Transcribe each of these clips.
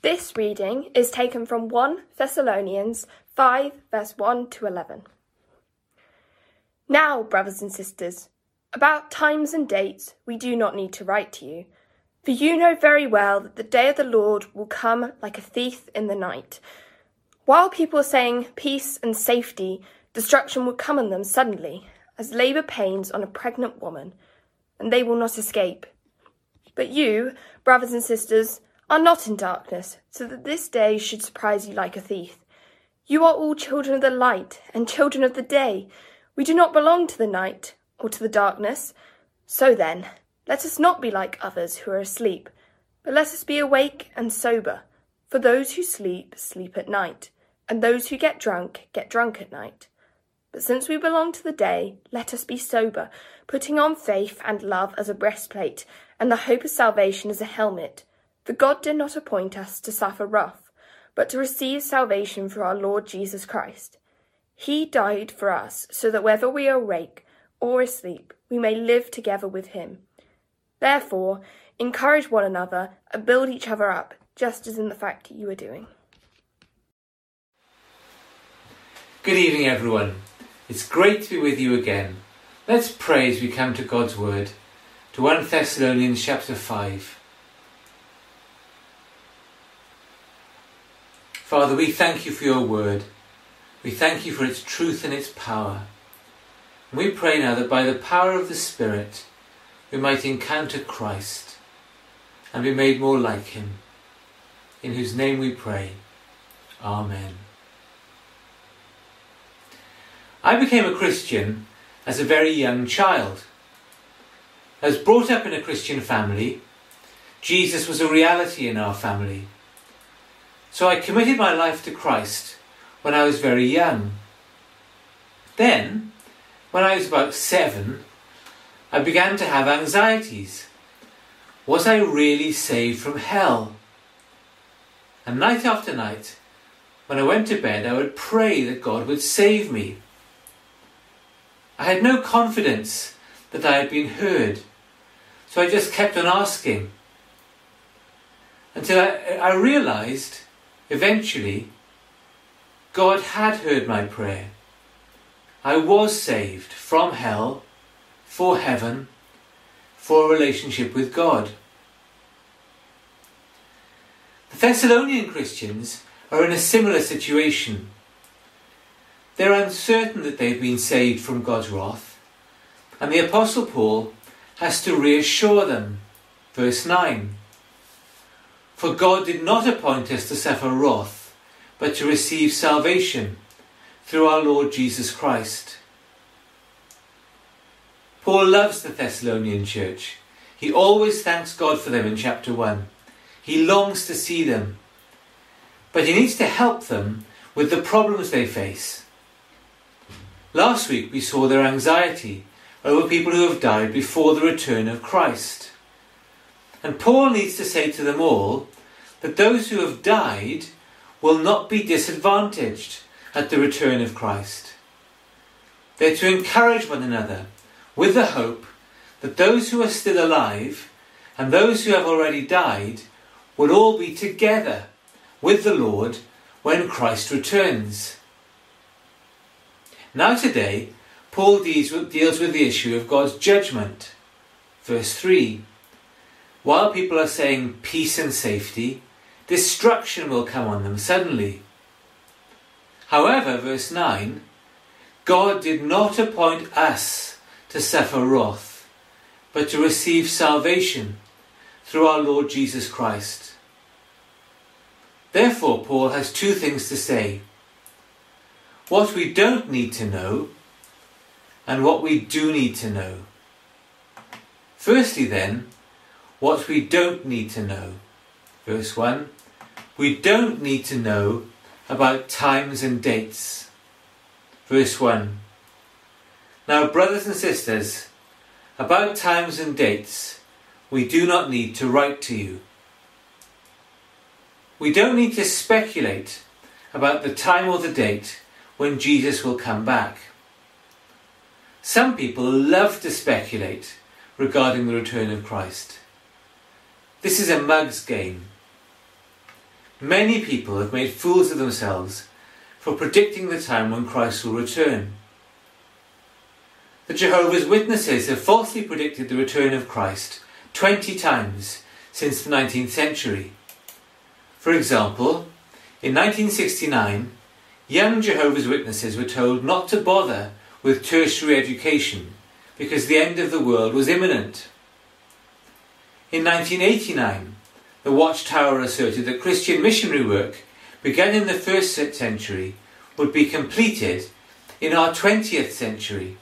This reading is taken from 1 Thessalonians 5, verse 1 to 11. Now, brothers and sisters, about times and dates we do not need to write to you, for you know very well that the day of the Lord will come like a thief in the night. While people are saying peace and safety, destruction will come on them suddenly, as labour pains on a pregnant woman, and they will not escape. But you, brothers and sisters, are not in darkness, so that this day should surprise you like a thief. You are all children of the light and children of the day. We do not belong to the night or to the darkness. So then, let us not be like others who are asleep, but let us be awake and sober. For those who sleep, sleep at night and those who get drunk get drunk at night. But since we belong to the day, let us be sober, putting on faith and love as a breastplate, and the hope of salvation as a helmet. For God did not appoint us to suffer wrath, but to receive salvation through our Lord Jesus Christ. He died for us, so that whether we are awake or asleep, we may live together with him. Therefore, encourage one another and build each other up, just as in the fact that you are doing. Good evening, everyone. It's great to be with you again. Let's pray as we come to God's Word, to 1 Thessalonians chapter 5. Father, we thank you for your Word. We thank you for its truth and its power. We pray now that by the power of the Spirit, we might encounter Christ and be made more like him. In whose name we pray. Amen. I became a Christian as a very young child. I was brought up in a Christian family. Jesus was a reality in our family. So I committed my life to Christ when I was very young. Then, when I was about seven, I began to have anxieties. Was I really saved from hell? And night after night, when I went to bed, I would pray that God would save me. I had no confidence that I had been heard, so I just kept on asking. Until I, I realized, eventually, God had heard my prayer. I was saved from hell, for heaven, for a relationship with God. The Thessalonian Christians are in a similar situation. They're uncertain that they've been saved from God's wrath, and the Apostle Paul has to reassure them. Verse 9 For God did not appoint us to suffer wrath, but to receive salvation through our Lord Jesus Christ. Paul loves the Thessalonian church. He always thanks God for them in chapter 1. He longs to see them. But he needs to help them with the problems they face. Last week we saw their anxiety over people who have died before the return of Christ. And Paul needs to say to them all that those who have died will not be disadvantaged at the return of Christ. They're to encourage one another with the hope that those who are still alive and those who have already died will all be together with the Lord when Christ returns. Now, today, Paul deals with, the issue of God's judgment. Verse 3 While people are saying peace and safety, destruction will come on them suddenly. However, verse 9 God did not appoint us to suffer wrath, but to receive salvation through our Lord Jesus Christ. Therefore, Paul has two things to say what we don't need to know, and what we do need to know. Firstly, then, what we don't need to know. Verse 1 We don't need to know about times and dates. Verse 1 Now, brothers and sisters, about times and dates, we do not need to write to you. We don't need to speculate about the time or the date when Jesus will come back. Some people love to speculate regarding the return of Christ. This is a mug's game. many people have made fools of themselves for predicting the time when Christ will return. The Jehovah's Witnesses have falsely predicted the return of Christ 20 times since the 19th century. For example, in 1969, young Jehovah's Witnesses were told not to bother with tertiary education because the end of the world was imminent. In 1989, the Watchtower asserted that Christian missionary work began in the first century would be completed in our 20th century.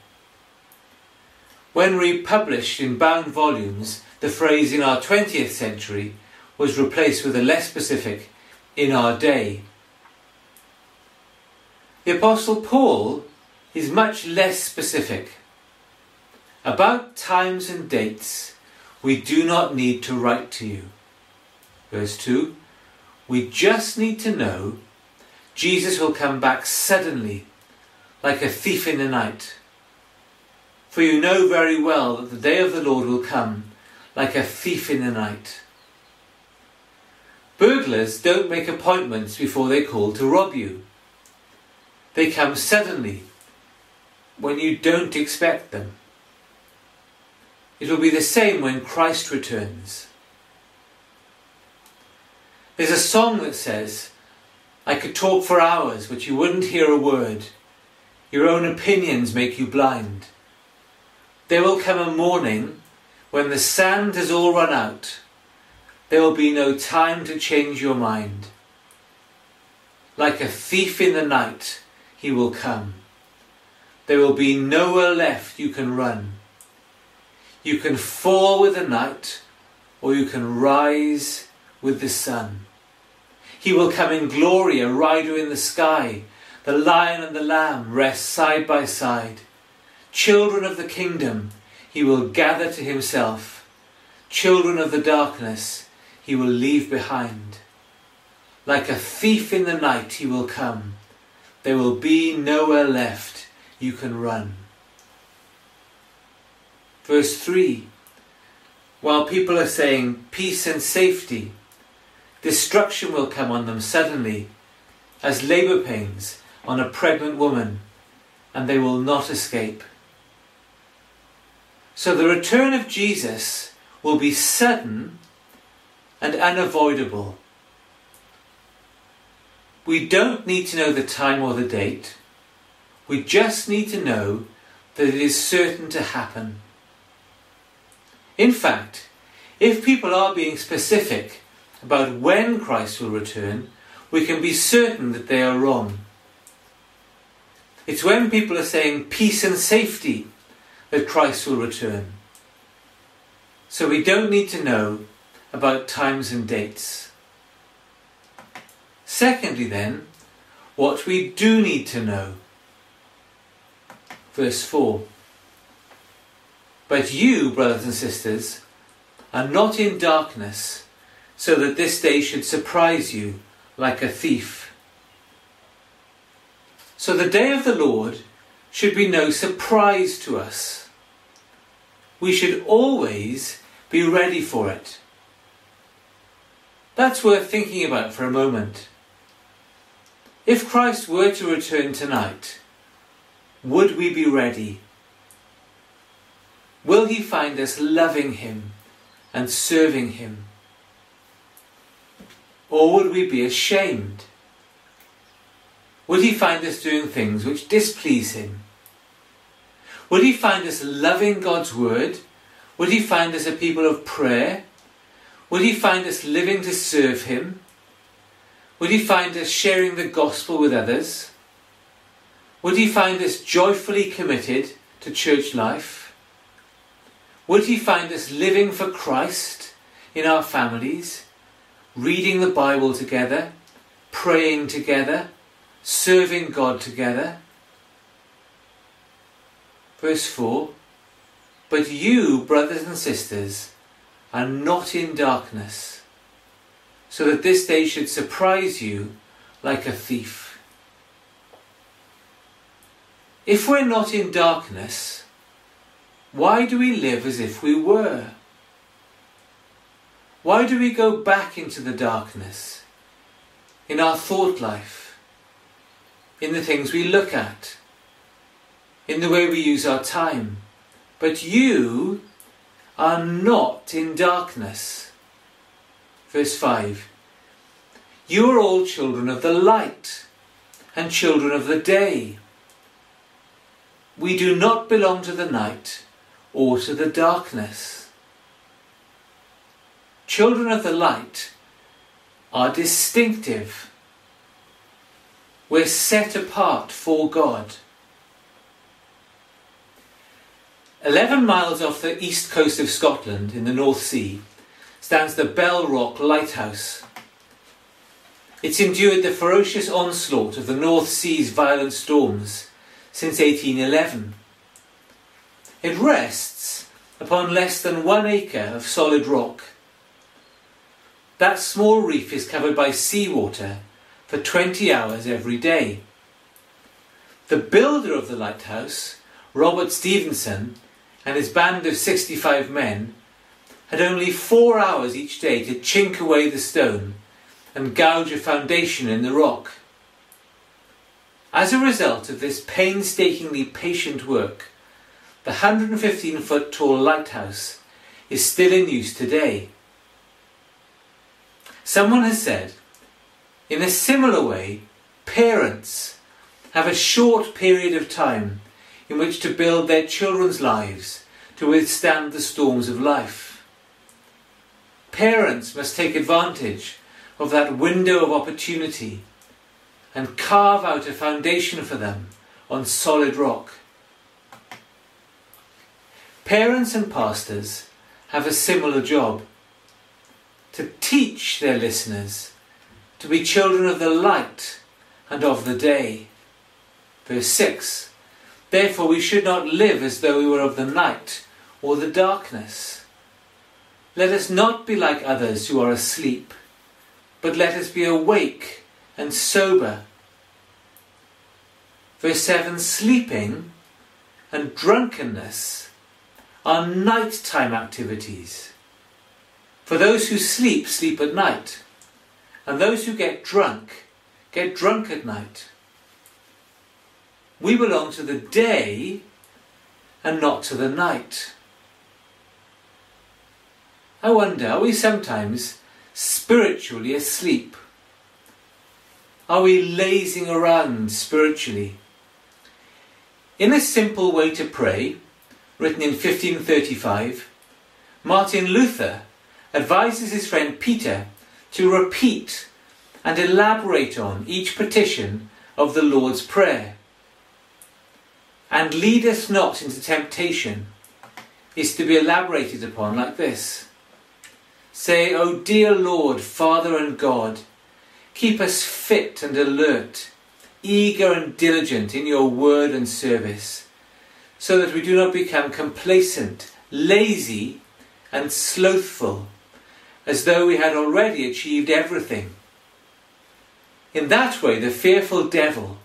When republished in bound volumes, the phrase in our 20th century was replaced with a less specific in our day. The Apostle Paul is much less specific. About times and dates, we do not need to write to you. Verse 2 We just need to know Jesus will come back suddenly, like a thief in the night. For you know very well that the day of the Lord will come like a thief in the night. Burglars don't make appointments before they call to rob you. They come suddenly when you don't expect them. It will be the same when Christ returns. There's a song that says, I could talk for hours, but you wouldn't hear a word. Your own opinions make you blind. There will come a morning when the sand has all run out. There will be no time to change your mind. Like a thief in the night, he will come. There will be nowhere left you can run. You can fall with the night, or you can rise with the sun. He will come in glory, a rider in the sky. The lion and the lamb rest side by side. Children of the kingdom, he will gather to himself. Children of the darkness, he will leave behind. Like a thief in the night, he will come. There will be nowhere left you can run. Verse 3 While people are saying peace and safety, destruction will come on them suddenly, as labour pains on a pregnant woman, and they will not escape. So the return of Jesus will be sudden and unavoidable. We don't need to know the time or the date. We just need to know that it is certain to happen. In fact, if people are being specific about when Christ will return, we can be certain that they are wrong. It's when people are saying peace and safety that Christ will return. So we don't need to know about times and dates. Secondly, then, what we do need to know. Verse 4 but you, brothers and sisters, are not in darkness, so that this day should surprise you like a thief. So the day of the Lord should be no surprise to us. We should always be ready for it. That's worth thinking about for a moment. If Christ were to return tonight, would we be ready? Will He find us loving Him and serving Him? Or would we be ashamed? Would He find us doing things which displease Him? Would He find us loving God's Word? Would He find us a people of prayer? Would He find us living to serve Him? Would He find us sharing the gospel with others? Would He find us joyfully committed to church life? Would He find us living for Christ in our families, reading the Bible together, praying together, serving God together? Verse 4 But you, brothers and sisters, are not in darkness, so that this day should surprise you like a thief. If we're not in darkness, why do we live as if we were? Why do we go back into the darkness, in our thought life, in the things we look at, in the way we use our time. But you are not in darkness. Verse 5 You are all children of the light and children of the day. We do not belong to the night or to the darkness. Children of the light are distinctive. We're set apart for God. 11 miles off the east coast of Scotland in the North Sea stands the Bell Rock Lighthouse. It's endured the ferocious onslaught of the North Sea's violent storms since 1811. It rests upon less than one acre of solid rock. That small reef is covered by seawater for 20 hours every day. The builder of the lighthouse, Robert Stevenson, and his band of 65 men had only four hours each day to chink away the stone and gouge a foundation in the rock. As a result of this painstakingly patient work, the 115 foot tall lighthouse is still in use today. Someone has said, in a similar way, parents have a short period of time in which to build their children's lives to withstand the storms of life. Parents must take advantage of that window of opportunity and carve out a foundation for them on solid rock. Parents and pastors have a similar job to teach their listeners to be children of the light and of the day. Verse 6 Therefore, we should not live as though we were of the night or the darkness. Let us not be like others who are asleep, but let us be awake and sober. Verse 7 Sleeping and drunkenness are nighttime activities. For those who sleep, sleep at night, and those who get drunk, get drunk at night. We belong to the day and not to the night. I wonder, are we sometimes spiritually asleep? Are we lazing around spiritually? In a simple way to pray, written in 1535, Martin Luther advises his friend Peter to repeat and elaborate on each petition of the Lord's Prayer and lead us not into temptation is to be elaborated upon like this. Say, O dear Lord, Father and God, keep us fit and alert, eager and diligent in your word and service, so that we do not become complacent, lazy, and slothful, as though we had already achieved everything. In that way, the fearful devil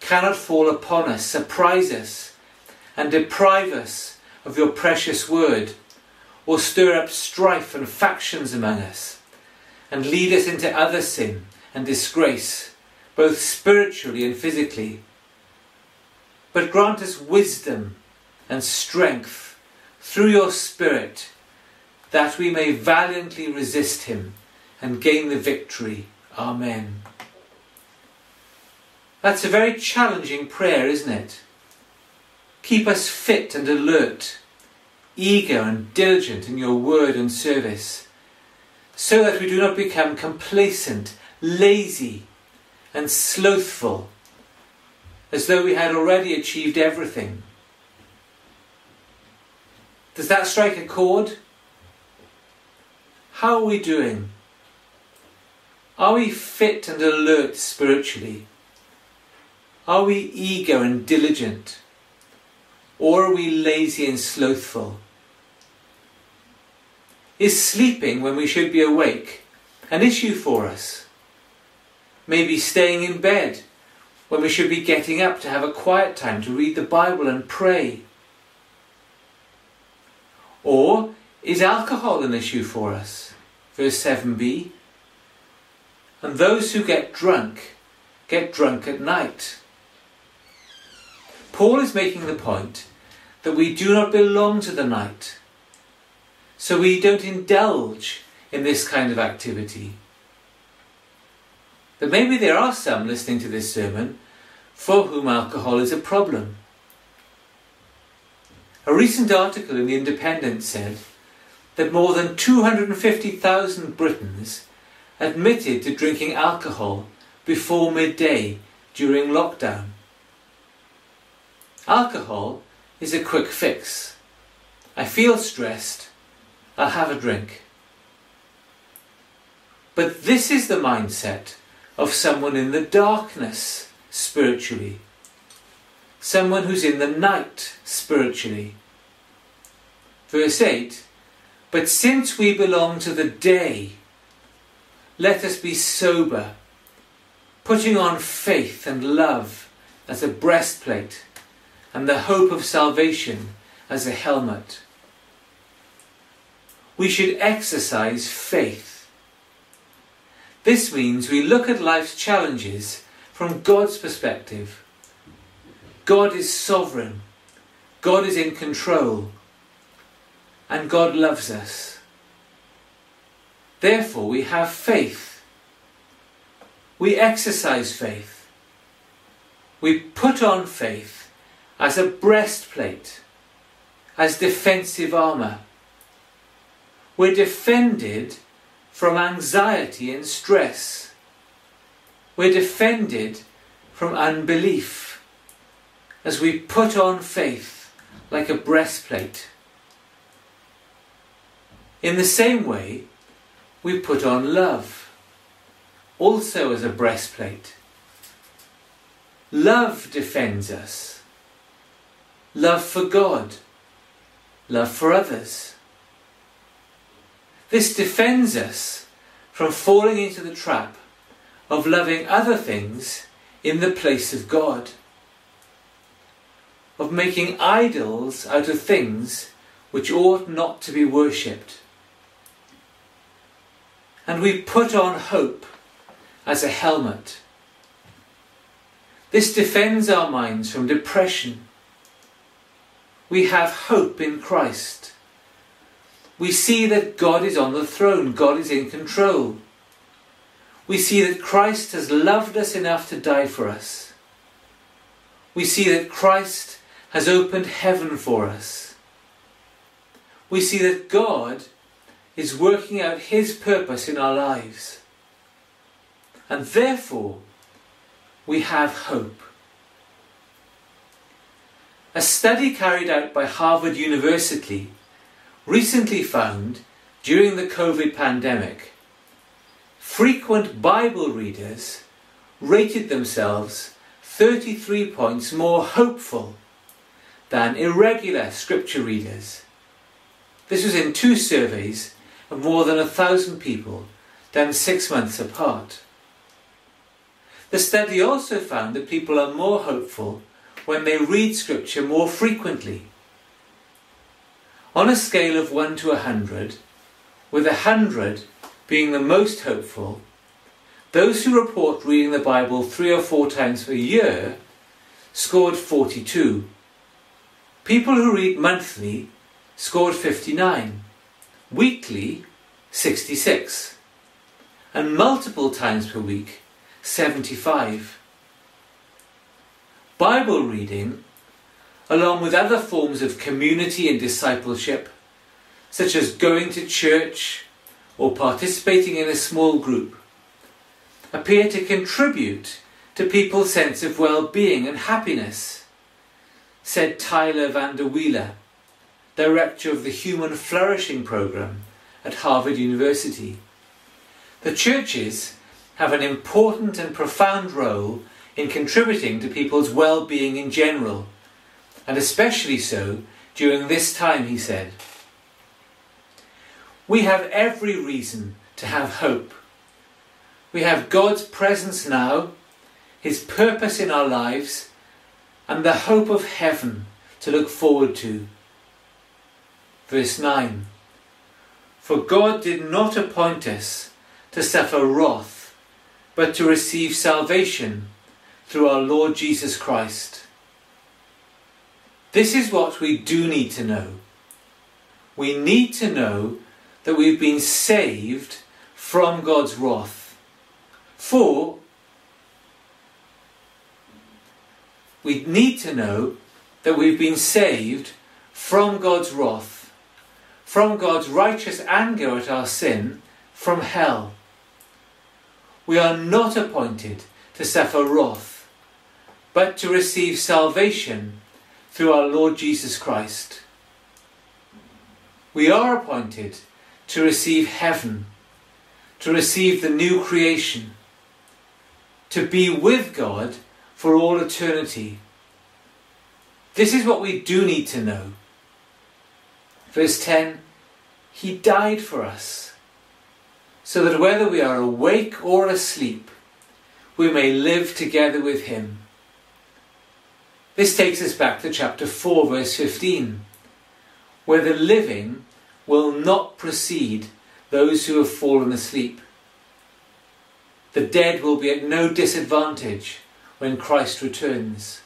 cannot fall upon us, surprise us, and deprive us of your precious word, or stir up strife and factions among us, and lead us into other sin and disgrace, both spiritually and physically. But grant us wisdom and strength through your Spirit, that we may valiantly resist him and gain the victory. Amen. That's a very challenging prayer, isn't it? Keep us fit and alert, eager and diligent in your word and service, so that we do not become complacent, lazy, and slothful, as though we had already achieved everything. Does that strike a chord? How are we doing? Are we fit and alert spiritually? Are we eager and diligent? Or are we lazy and slothful? Is sleeping when we should be awake an issue for us? Maybe staying in bed when we should be getting up to have a quiet time to read the Bible and pray? Or is alcohol an issue for us? Verse 7b. and those who get drunk get drunk at night. Paul is making the point that we do not belong to the night, so we don't indulge in this kind of activity. But maybe there are some listening to this sermon for whom alcohol is a problem. A recent article in The Independent said that more than 250,000 Britons admitted to drinking alcohol before midday during lockdown. Alcohol is a quick fix. I feel stressed, I'll have a drink. But this is the mindset of someone in the darkness spiritually, someone who's in the night spiritually. Verse 8 But since we belong to the day, let us be sober, putting on faith and love as a breastplate, and the hope of salvation as a helmet. We should exercise faith. This means we look at life's challenges from God's perspective. God is sovereign, God is in control, and God loves us. Therefore, we have faith. We exercise faith. We put on faith as a breastplate, as defensive armour. We're defended from anxiety and stress. We're defended from unbelief as we put on faith like a breastplate. In the same way, we put on love, also as a breastplate. Love defends us. Love for God. Love for others. This defends us from falling into the trap of loving other things in the place of God, of making idols out of things which ought not to be worshipped and we put on hope as a helmet. This defends our minds from depression. We have hope in Christ. We see that God is on the throne, God is in control. We see that Christ has loved us enough to die for us. We see that Christ has opened heaven for us. We see that God is working out His purpose in our lives. And therefore, we have hope. A study carried out by Harvard University recently found during the COVID pandemic, frequent Bible readers rated themselves 33 points more hopeful than irregular scripture readers. This was in two surveys of more than a thousand people done six months apart. The study also found that people are more hopeful when they read Scripture more frequently. On a scale of 1 to 100, with 100 being the most hopeful, those who report reading the Bible three or four times per year scored 42. People who read monthly scored 59 weekly 66, and multiple times per week 75. Bible reading, along with other forms of community and discipleship, such as going to church or participating in a small group, appear to contribute to people's sense of well-being and happiness, said Tyler Vander Wheeler, director of the Human Flourishing Programme at Harvard University. The churches have an important and profound role in contributing to people's well-being in general, and especially so during this time, he said. We have every reason to have hope. We have God's presence now, His purpose in our lives, and the hope of heaven to look forward to. Verse 9 For God did not appoint us to suffer wrath, but to receive salvation through our Lord Jesus Christ. This is what we do need to know. We need to know that we've been saved from God's wrath. For we need to know that we've been saved from God's wrath, from God's righteous anger at our sin, from hell. We are not appointed to suffer wrath, but to receive salvation through our Lord Jesus Christ. We are appointed to receive heaven, to receive the new creation, to be with God for all eternity. This is what we do need to know. Verse 10 He died for us, so that whether we are awake or asleep, we may live together with Him. This takes us back to chapter 4, verse 15, where the living will not precede those who have fallen asleep. The dead will be at no disadvantage when Christ returns.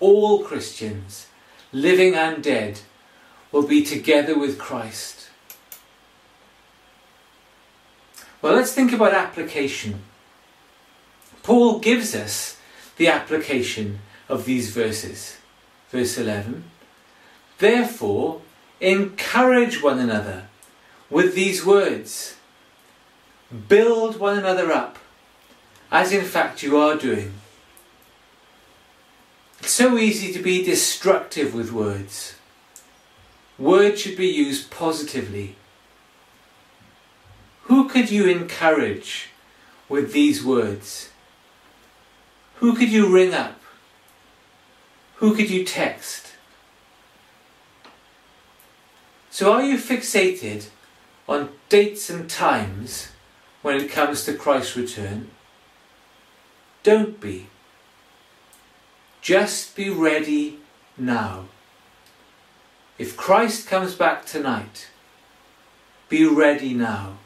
All Christians, living and dead, will be together with Christ. Well, let's think about application. Paul gives us the application of these verses. Verse 11 Therefore, encourage one another with these words, build one another up, as in fact you are doing. It's so easy to be destructive with words. Words should be used positively. Who could you encourage with these words? Who could you ring up? Who could you text? So are you fixated on dates and times when it comes to Christ's return? Don't be. Just be ready now. If Christ comes back tonight, be ready now.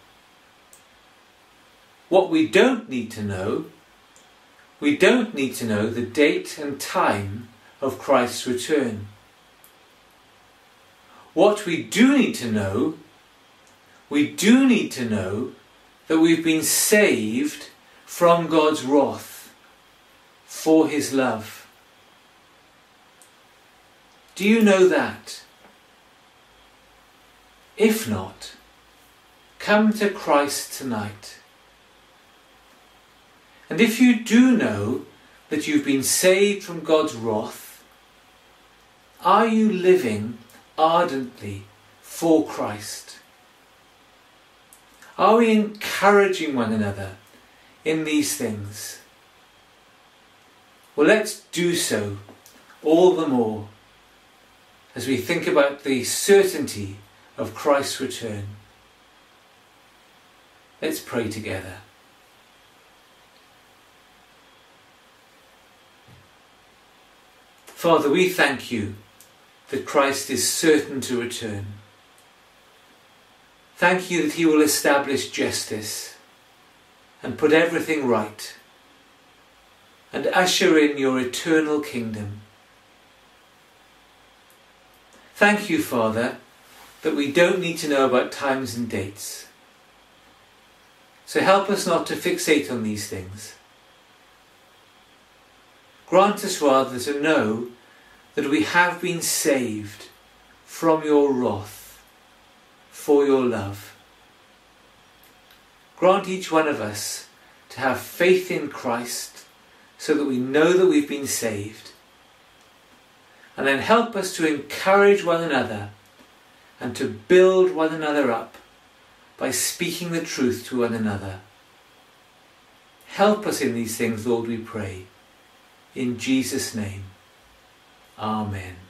What we don't need to know, we don't need to know the date and time of Christ's return. What we do need to know, we do need to know that we've been saved from God's wrath for His love. Do you know that? If not, come to Christ tonight. And if you do know that you've been saved from God's wrath, are you living ardently for Christ? Are we encouraging one another in these things? Well, let's do so all the more as we think about the certainty of Christ's return. Let's pray together. Father, we thank you that Christ is certain to return. Thank you that he will establish justice and put everything right and usher in your eternal kingdom. Thank you, Father, that we don't need to know about times and dates. So help us not to fixate on these things. Grant us rather to know that we have been saved from your wrath for your love. Grant each one of us to have faith in Christ so that we know that we've been saved. And then help us to encourage one another and to build one another up by speaking the truth to one another. Help us in these things, Lord, we pray. In Jesus' name. Amen.